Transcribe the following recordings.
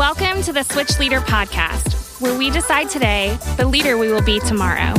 Welcome to the Switch Leader Podcast, where we decide today the leader we will be tomorrow.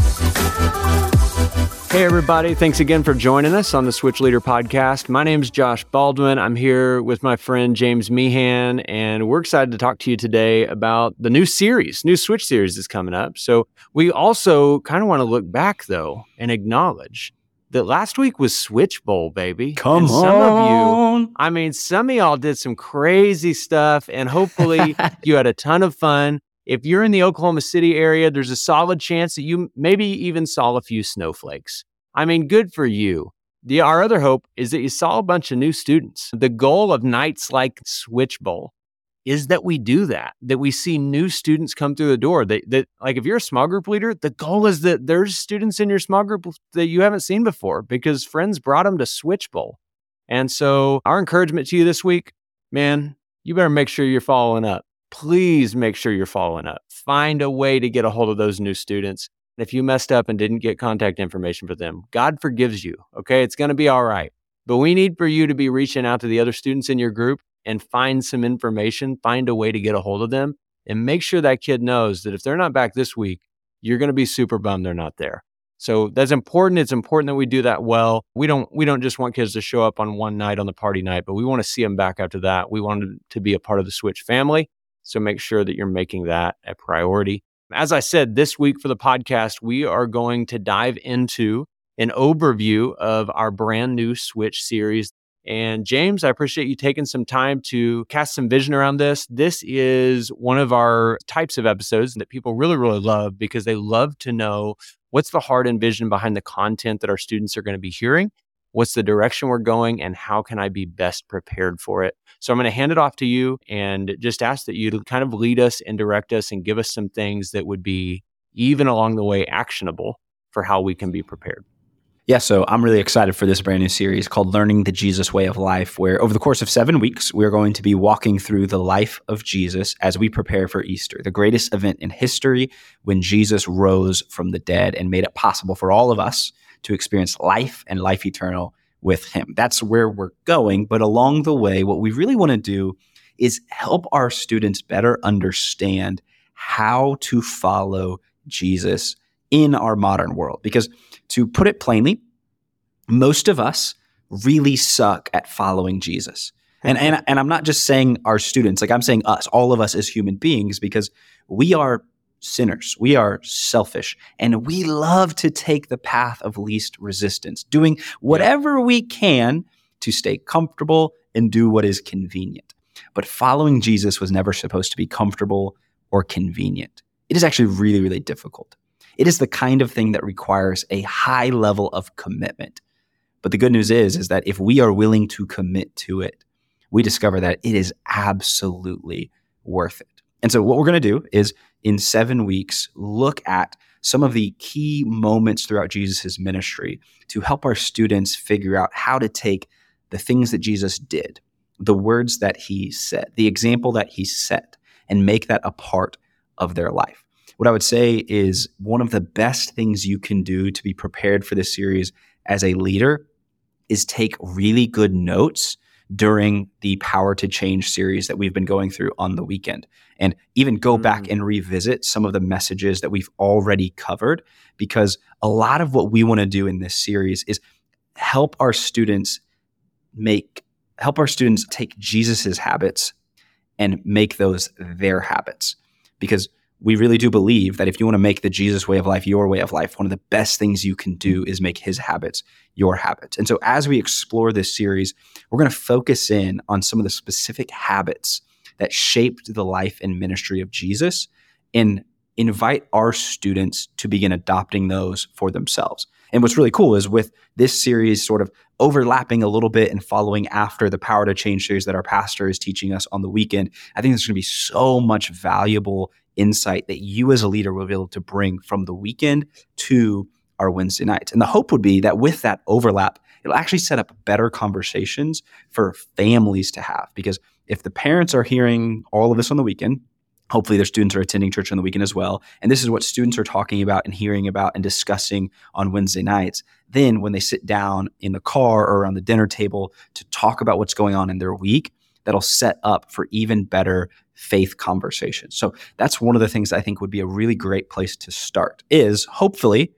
Hey, everybody. Thanks again for joining us on the Switch Leader podcast. My name is Josh Baldwin. I'm here with my friend James Meehan, and we're excited to talk to you today about the new series, new Switch series is coming up. So, we also kind of want to look back, though, and acknowledge that last week was Switch Bowl, baby. Come and some on. of you, I mean, some of y'all did some crazy stuff, and hopefully you had a ton of fun. If you're in the Oklahoma City area, there's a solid chance that you maybe even saw a few snowflakes. I mean, good for you. The, our other hope is that you saw a bunch of new students. The goal of nights like Switch Bowl is that we do that, that we see new students come through the door. That, that like if you're a small group leader, the goal is that there's students in your small group that you haven't seen before because friends brought them to Switch Bowl. And so our encouragement to you this week, man, you better make sure you're following up. Please make sure you're following up. Find a way to get a hold of those new students. And if you messed up and didn't get contact information for them, God forgives you. Okay. It's going to be all right. But we need for you to be reaching out to the other students in your group and find some information, find a way to get a hold of them, and make sure that kid knows that if they're not back this week, you're going to be super bummed they're not there. So that's important. It's important that we do that well. We don't we don't just want kids to show up on one night on the party night, but we want to see them back after that. We want them to be a part of the Switch family. So make sure that you're making that a priority. As I said, this week for the podcast, we are going to dive into an overview of our brand new Switch series. And James, I appreciate you taking some time to cast some vision around this. This is one of our types of episodes that people really, really love because they love to know what's the heart and vision behind the content that our students are going to be hearing what's the direction we're going and how can I be best prepared for it. So I'm going to hand it off to you and just ask that you kind of lead us and direct us and give us some things that would be even along the way actionable for how we can be prepared. Yeah, so I'm really excited for this brand new series called Learning the Jesus Way of Life, where over the course of seven weeks, we're going to be walking through the life of Jesus as we prepare for Easter, the greatest event in history when Jesus rose from the dead and made it possible for all of us to experience life and life eternal with him. That's where we're going. But along the way, what we really want to do is help our students better understand how to follow Jesus in our modern world. Because to put it plainly, most of us really suck at following Jesus. And, and, and I'm not just saying our students, like I'm saying us, all of us as human beings, because we are sinners. We are selfish and we love to take the path of least resistance, doing whatever we can to stay comfortable and do what is convenient. But following Jesus was never supposed to be comfortable or convenient. It is actually really, really difficult. It is the kind of thing that requires a high level of commitment. But the good news is, is that if we are willing to commit to it, we discover that it is absolutely worth it. And so what we're going to do is in seven weeks, look at some of the key moments throughout Jesus' ministry to help our students figure out how to take the things that Jesus did, the words that he said, the example that he set, and make that a part of their life. What I would say is one of the best things you can do to be prepared for this series as a leader is take really good notes during the Power to Change series that we've been going through on the weekend. And even go mm. back and revisit some of the messages that we've already covered, because a lot of what we want to do in this series is help our students make, help our students take Jesus's habits and make those their habits. Because we really do believe that if you want to make the Jesus way of life your way of life, one of the best things you can do is make his habits your habits. And so as we explore this series, we're going to focus in on some of the specific habits that shaped the life and ministry of Jesus and invite our students to begin adopting those for themselves. And what's really cool is with this series sort of overlapping a little bit and following after the Power to Change series that our pastor is teaching us on the weekend, I think there's going to be so much valuable insight that you as a leader will be able to bring from the weekend to our Wednesday nights. And the hope would be that with that overlap, it'll actually set up better conversations for families to have. Because if the parents are hearing all of this on the weekend, hopefully their students are attending church on the weekend as well. And this is what students are talking about and hearing about and discussing on Wednesday nights. Then when they sit down in the car or around the dinner table to talk about what's going on in their week, that'll set up for even better faith conversations. So that's one of the things I think would be a really great place to start is hopefully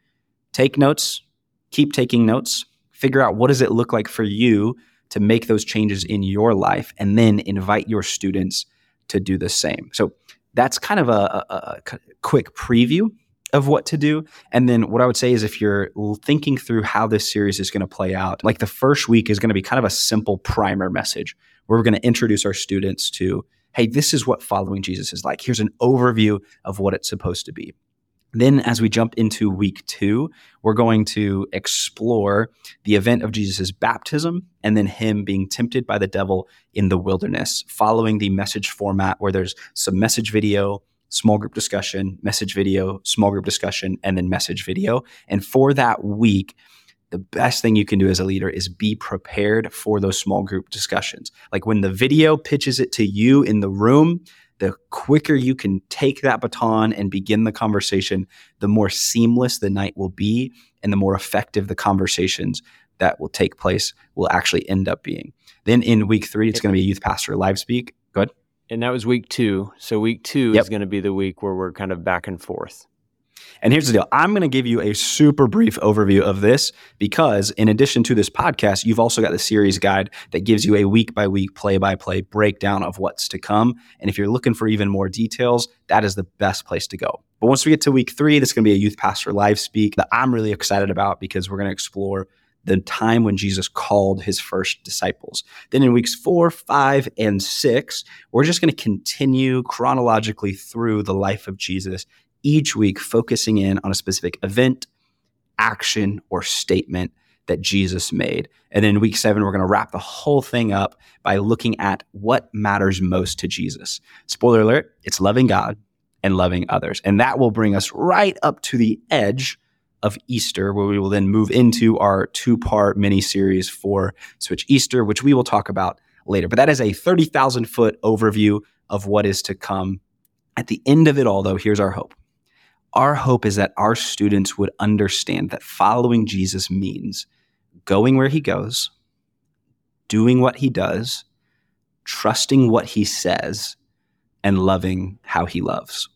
take notes, keep taking notes, figure out what does it look like for you to make those changes in your life and then invite your students to do the same. So that's kind of a, a, a quick preview of what to do. And then what I would say is if you're thinking through how this series is going to play out, like the first week is going to be kind of a simple primer message where we're going to introduce our students to, hey, this is what following Jesus is like. Here's an overview of what it's supposed to be. Then, as we jump into week two, we're going to explore the event of Jesus' baptism and then him being tempted by the devil in the wilderness, following the message format where there's some message video, small group discussion, message video, small group discussion, and then message video. And for that week, the best thing you can do as a leader is be prepared for those small group discussions. Like when the video pitches it to you in the room, the quicker you can take that baton and begin the conversation, the more seamless the night will be and the more effective the conversations that will take place will actually end up being. Then in week three, it's going to be a youth pastor live speak. Go ahead. And that was week two. So week two yep. is going to be the week where we're kind of back and forth. And here's the deal I'm going to give you a super brief overview of this because, in addition to this podcast, you've also got the series guide that gives you a week by week, play by play breakdown of what's to come. And if you're looking for even more details, that is the best place to go. But once we get to week three, this is going to be a youth pastor live speak that I'm really excited about because we're going to explore the time when Jesus called his first disciples. Then in weeks four, five, and six, we're just going to continue chronologically through the life of Jesus, each week focusing in on a specific event, action, or statement that Jesus made. And then week seven, we're going to wrap the whole thing up by looking at what matters most to Jesus. Spoiler alert, it's loving God and loving others. And that will bring us right up to the edge of Easter, where we will then move into our two part mini series for Switch Easter, which we will talk about later. But that is a 30,000 foot overview of what is to come. At the end of it all, though, here's our hope. Our hope is that our students would understand that following Jesus means going where he goes, doing what he does, trusting what he says, and loving how he loves.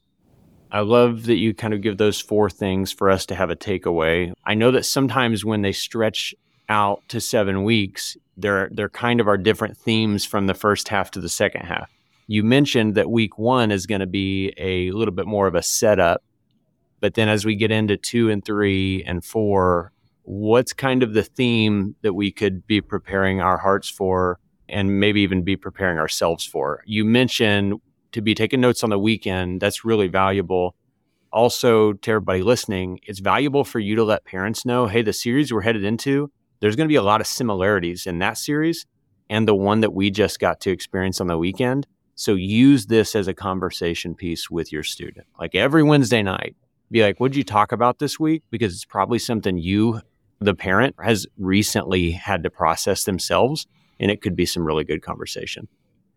I love that you kind of give those four things for us to have a takeaway. I know that sometimes when they stretch out to seven weeks, they're kind of are different themes from the first half to the second half. You mentioned that week one is going to be a little bit more of a setup, but then as we get into two and three and four, what's kind of the theme that we could be preparing our hearts for and maybe even be preparing ourselves for? You mentioned to be taking notes on the weekend, that's really valuable. Also, to everybody listening, it's valuable for you to let parents know hey, the series we're headed into, there's going to be a lot of similarities in that series and the one that we just got to experience on the weekend. So use this as a conversation piece with your student. Like every Wednesday night, be like, what'd you talk about this week? Because it's probably something you, the parent, has recently had to process themselves. And it could be some really good conversation.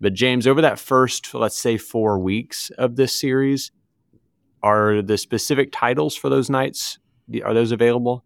But James, over that first, let's say, four weeks of this series, are the specific titles for those nights are those available?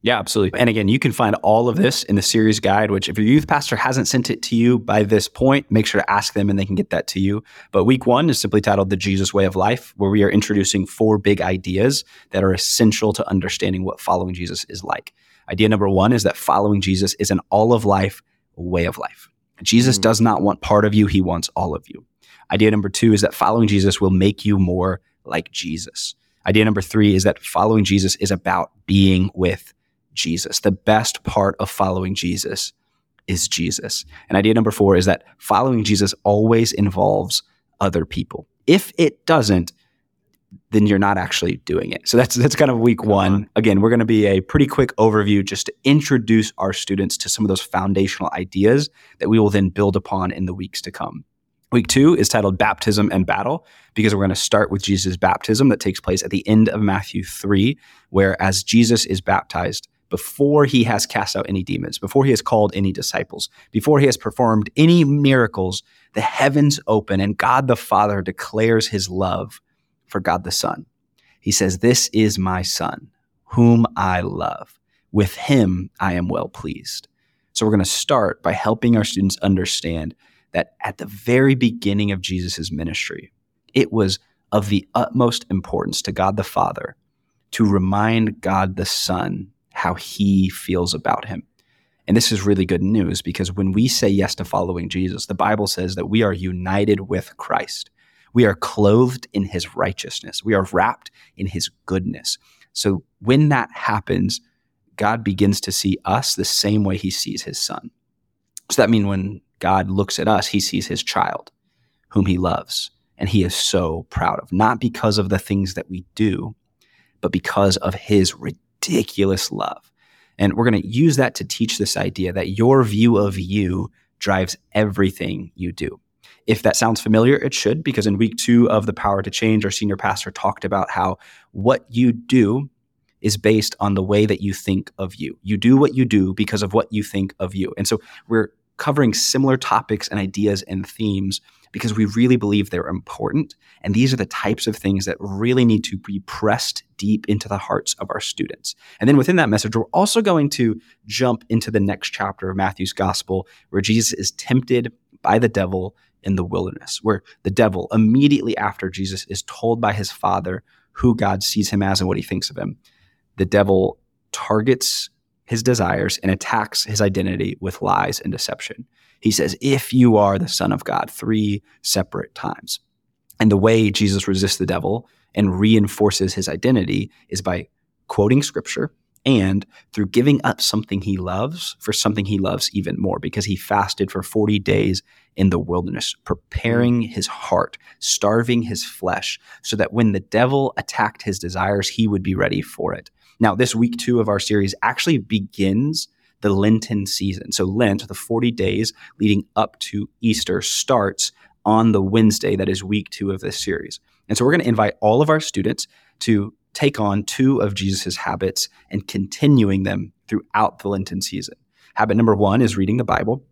Yeah, absolutely. And again, you can find all of this in the series guide, which if your youth pastor hasn't sent it to you by this point, make sure to ask them and they can get that to you. But week one is simply titled The Jesus Way of Life, where we are introducing four big ideas that are essential to understanding what following Jesus is like. Idea number one is that following Jesus is an all of life way of life. Jesus mm. does not want part of you, he wants all of you. Idea number two is that following Jesus will make you more like Jesus. Idea number three is that following Jesus is about being with Jesus. The best part of following Jesus is Jesus. And idea number four is that following Jesus always involves other people. If it doesn't, then you're not actually doing it. So that's that's kind of week uh-huh. one. Again, we're going to be a pretty quick overview just to introduce our students to some of those foundational ideas that we will then build upon in the weeks to come. Week two is titled Baptism and Battle because we're going to start with Jesus' baptism that takes place at the end of Matthew 3, where as Jesus is baptized, before he has cast out any demons, before he has called any disciples, before he has performed any miracles, the heavens open and God the Father declares his love for God the Son. He says, This is my Son, whom I love. With him I am well pleased. So we're going to start by helping our students understand that at the very beginning of Jesus' ministry, it was of the utmost importance to God the Father to remind God the Son how he feels about him. And this is really good news because when we say yes to following Jesus, the Bible says that we are united with Christ. We are clothed in his righteousness. We are wrapped in his goodness. So when that happens, God begins to see us the same way he sees his son. So that means when God looks at us, he sees his child, whom he loves, and he is so proud of, not because of the things that we do, but because of his ridiculous love. And we're going to use that to teach this idea that your view of you drives everything you do. If that sounds familiar, it should, because in week two of The Power to Change, our senior pastor talked about how what you do is based on the way that you think of you. You do what you do because of what you think of you. And so we're covering similar topics and ideas and themes because we really believe they're important. And these are the types of things that really need to be pressed deep into the hearts of our students. And then within that message, we're also going to jump into the next chapter of Matthew's gospel where Jesus is tempted by the devil in the wilderness, where the devil, immediately after Jesus is told by his father who God sees him as and what he thinks of him, the devil targets his desires and attacks his identity with lies and deception. He says, If you are the Son of God, three separate times. And the way Jesus resists the devil and reinforces his identity is by quoting scripture and through giving up something he loves for something he loves even more because he fasted for 40 days in the wilderness, preparing his heart, starving his flesh, so that when the devil attacked his desires, he would be ready for it. Now, this week two of our series actually begins the Lenten season. So, Lent, the 40 days leading up to Easter, starts on the Wednesday that is week two of this series. And so, we're going to invite all of our students to take on two of Jesus' habits and continuing them throughout the Lenten season. Habit number one is reading the Bible.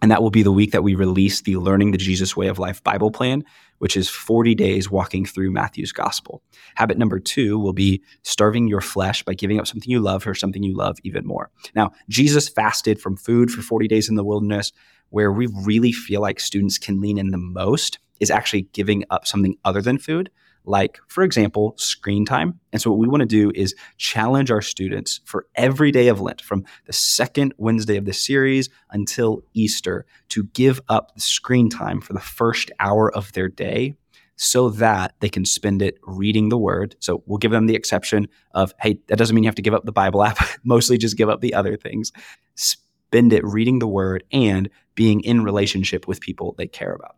And that will be the week that we release the Learning the Jesus Way of Life Bible plan, which is 40 days walking through Matthew's gospel. Habit number two will be starving your flesh by giving up something you love for something you love even more. Now, Jesus fasted from food for 40 days in the wilderness. Where we really feel like students can lean in the most is actually giving up something other than food like, for example, screen time. And so, what we want to do is challenge our students for every day of Lent, from the second Wednesday of the series until Easter, to give up the screen time for the first hour of their day so that they can spend it reading the word. So, we'll give them the exception of, hey, that doesn't mean you have to give up the Bible app, mostly just give up the other things. Spend it reading the word and being in relationship with people they care about.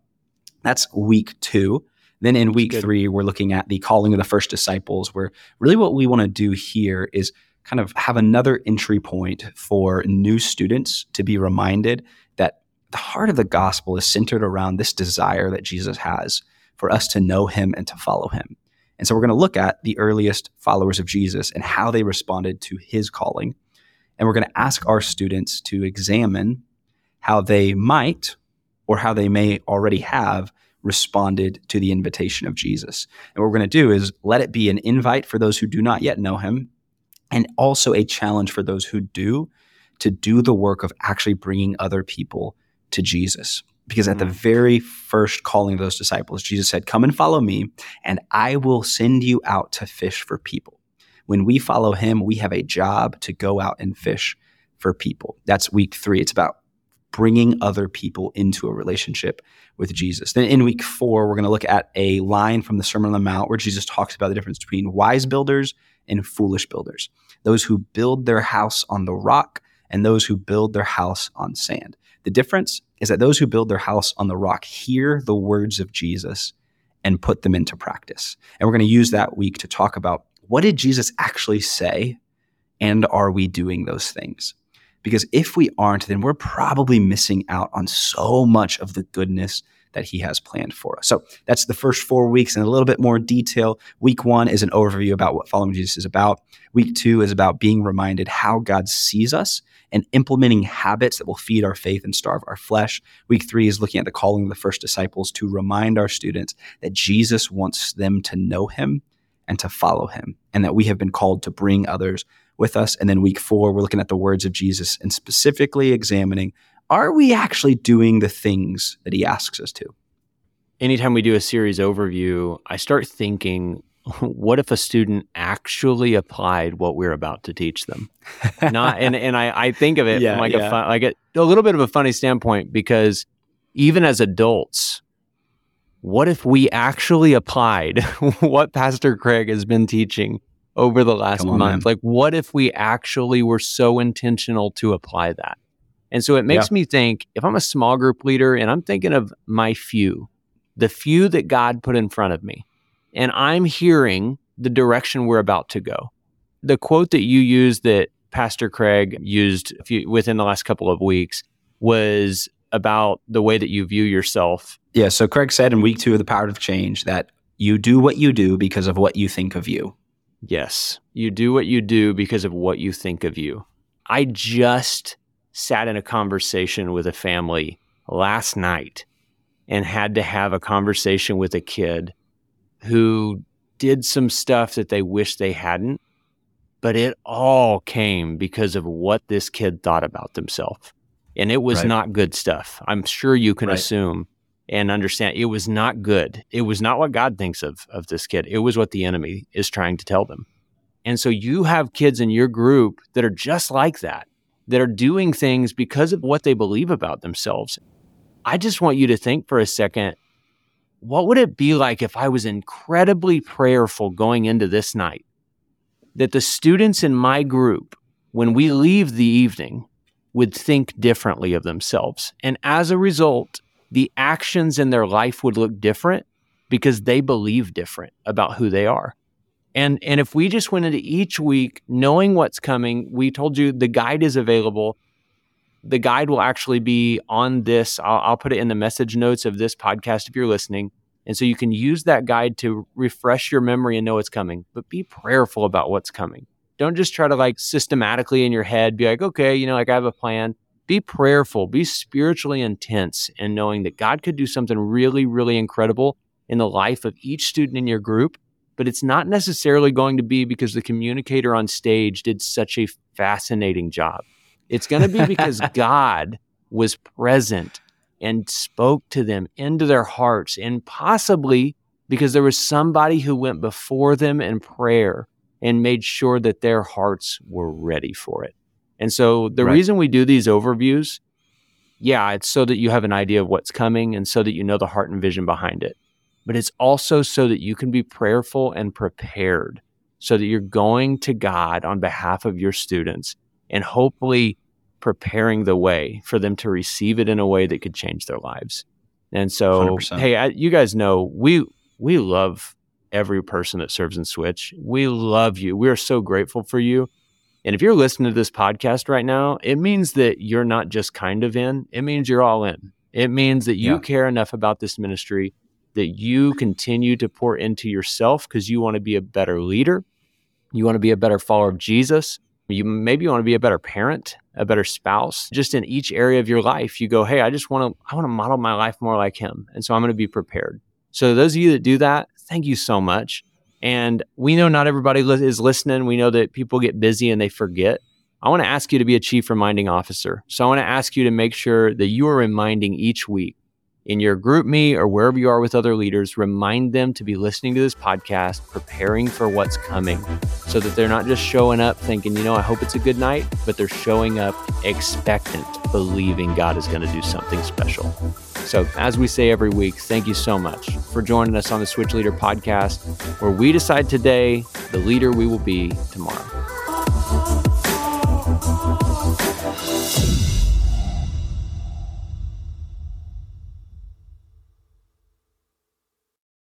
That's week two. Then in week three, we're looking at the calling of the first disciples, where really what we want to do here is kind of have another entry point for new students to be reminded that the heart of the gospel is centered around this desire that Jesus has for us to know him and to follow him. And so we're going to look at the earliest followers of Jesus and how they responded to his calling. And we're going to ask our students to examine how they might or how they may already have responded to the invitation of Jesus. And what we're going to do is let it be an invite for those who do not yet know him, and also a challenge for those who do to do the work of actually bringing other people to Jesus. Because at the mm. very first calling of those disciples, Jesus said, Come and follow me, and I will send you out to fish for people. When we follow him, we have a job to go out and fish for people. That's week three. It's about bringing other people into a relationship with Jesus. Then in week four, we're going to look at a line from the Sermon on the Mount where Jesus talks about the difference between wise builders and foolish builders, those who build their house on the rock and those who build their house on sand. The difference is that those who build their house on the rock hear the words of Jesus and put them into practice. And we're going to use that week to talk about what did Jesus actually say and are we doing those things? Because if we aren't, then we're probably missing out on so much of the goodness that he has planned for us. So that's the first four weeks in a little bit more detail. Week one is an overview about what following Jesus is about. Week two is about being reminded how God sees us and implementing habits that will feed our faith and starve our flesh. Week three is looking at the calling of the first disciples to remind our students that Jesus wants them to know him and to follow him, and that we have been called to bring others with us. And then week four, we're looking at the words of Jesus and specifically examining are we actually doing the things that he asks us to? Anytime we do a series overview, I start thinking, what if a student actually applied what we're about to teach them? Not, and, and I, I think of it Yeah, from like yeah. a fun, like a, a little bit of a funny standpoint because even as adults, what if we actually applied what Pastor Craig has been teaching over the last on, month? man. Like, what if we actually were so intentional to apply that? And so it makes me think if I'm a small group leader and I'm thinking of my few, the few that God put in front of me, and I'm hearing the direction we're about to go. The quote that you used that Pastor Craig used a few, within the last couple of weeks was about the way that you view yourself. Yeah. So Craig said in week two of the Power of Change that you do what you do because of what you think of you. Yes, you do what you do because of what you think of you. I just sat in a conversation with a family last night and had to have a conversation with a kid who did some stuff that they wish they hadn't, but it all came because of what this kid thought about themselves. And it was Right. not good stuff. I'm sure you can Right. assume and understand it was not good. It was not what God thinks of of this kid. It was what the enemy is trying to tell them. And so you have kids in your group that are just like that, that are doing things because of what they believe about themselves. I just want you to think for a second what would it be like if I was incredibly prayerful going into this night that the students in my group, when we leave the evening, would think differently of themselves. And as a result, the actions in their life would look different because they believe different about who they are. And and if we just went into each week knowing what's coming, we told you the guide is available. The guide will actually be on this. I'll, I'll put it in the message notes of this podcast if you're listening. And so you can use that guide to refresh your memory and know what's coming, but be prayerful about what's coming. Don't just try to like systematically in your head be like, okay, you know, like I have a plan. Be prayerful, be spiritually intense and knowing that God could do something really, really incredible in the life of each student in your group. But it's not necessarily going to be because the communicator on stage did such a fascinating job. It's going to be because God was present and spoke to them into their hearts, and possibly because there was somebody who went before them in prayer and made sure that their hearts were ready for it. And so the Right. reason we do these overviews, yeah, it's so that you have an idea of what's coming and so that you know the heart and vision behind it. But it's also so that you can be prayerful and prepared so that you're going to God on behalf of your students and hopefully preparing the way for them to receive it in a way that could change their lives. And so, 100%. hey, I, you guys know we we love every person that serves in Switch. We love you. We are so grateful for you. And if you're listening to this podcast right now, it means that you're not just kind of in, it means you're all in. It means that you Yeah. care enough about this ministry that you continue to pour into yourself because you want to be a better leader. You want to be a better follower of Jesus. You maybe want to be a better parent, a better spouse. Just in each area of your life, you go, "Hey, I just want to I want to model my life more like him." And so I'm going to be prepared. So those of you that do that, thank you so much. And we know not everybody is listening. We know that people get busy and they forget. I want to ask you to be a chief reminding officer. So I want to ask you to make sure that you are reminding each week in your GroupMe or wherever you are with other leaders, remind them to be listening to this podcast, preparing for what's coming so that they're not just showing up thinking, you know, I hope it's a good night, but they're showing up expectant, believing God is going to do something special. So, as we say every week, thank you so much for joining us on the Switch Leader podcast, where we decide today the leader we will be tomorrow.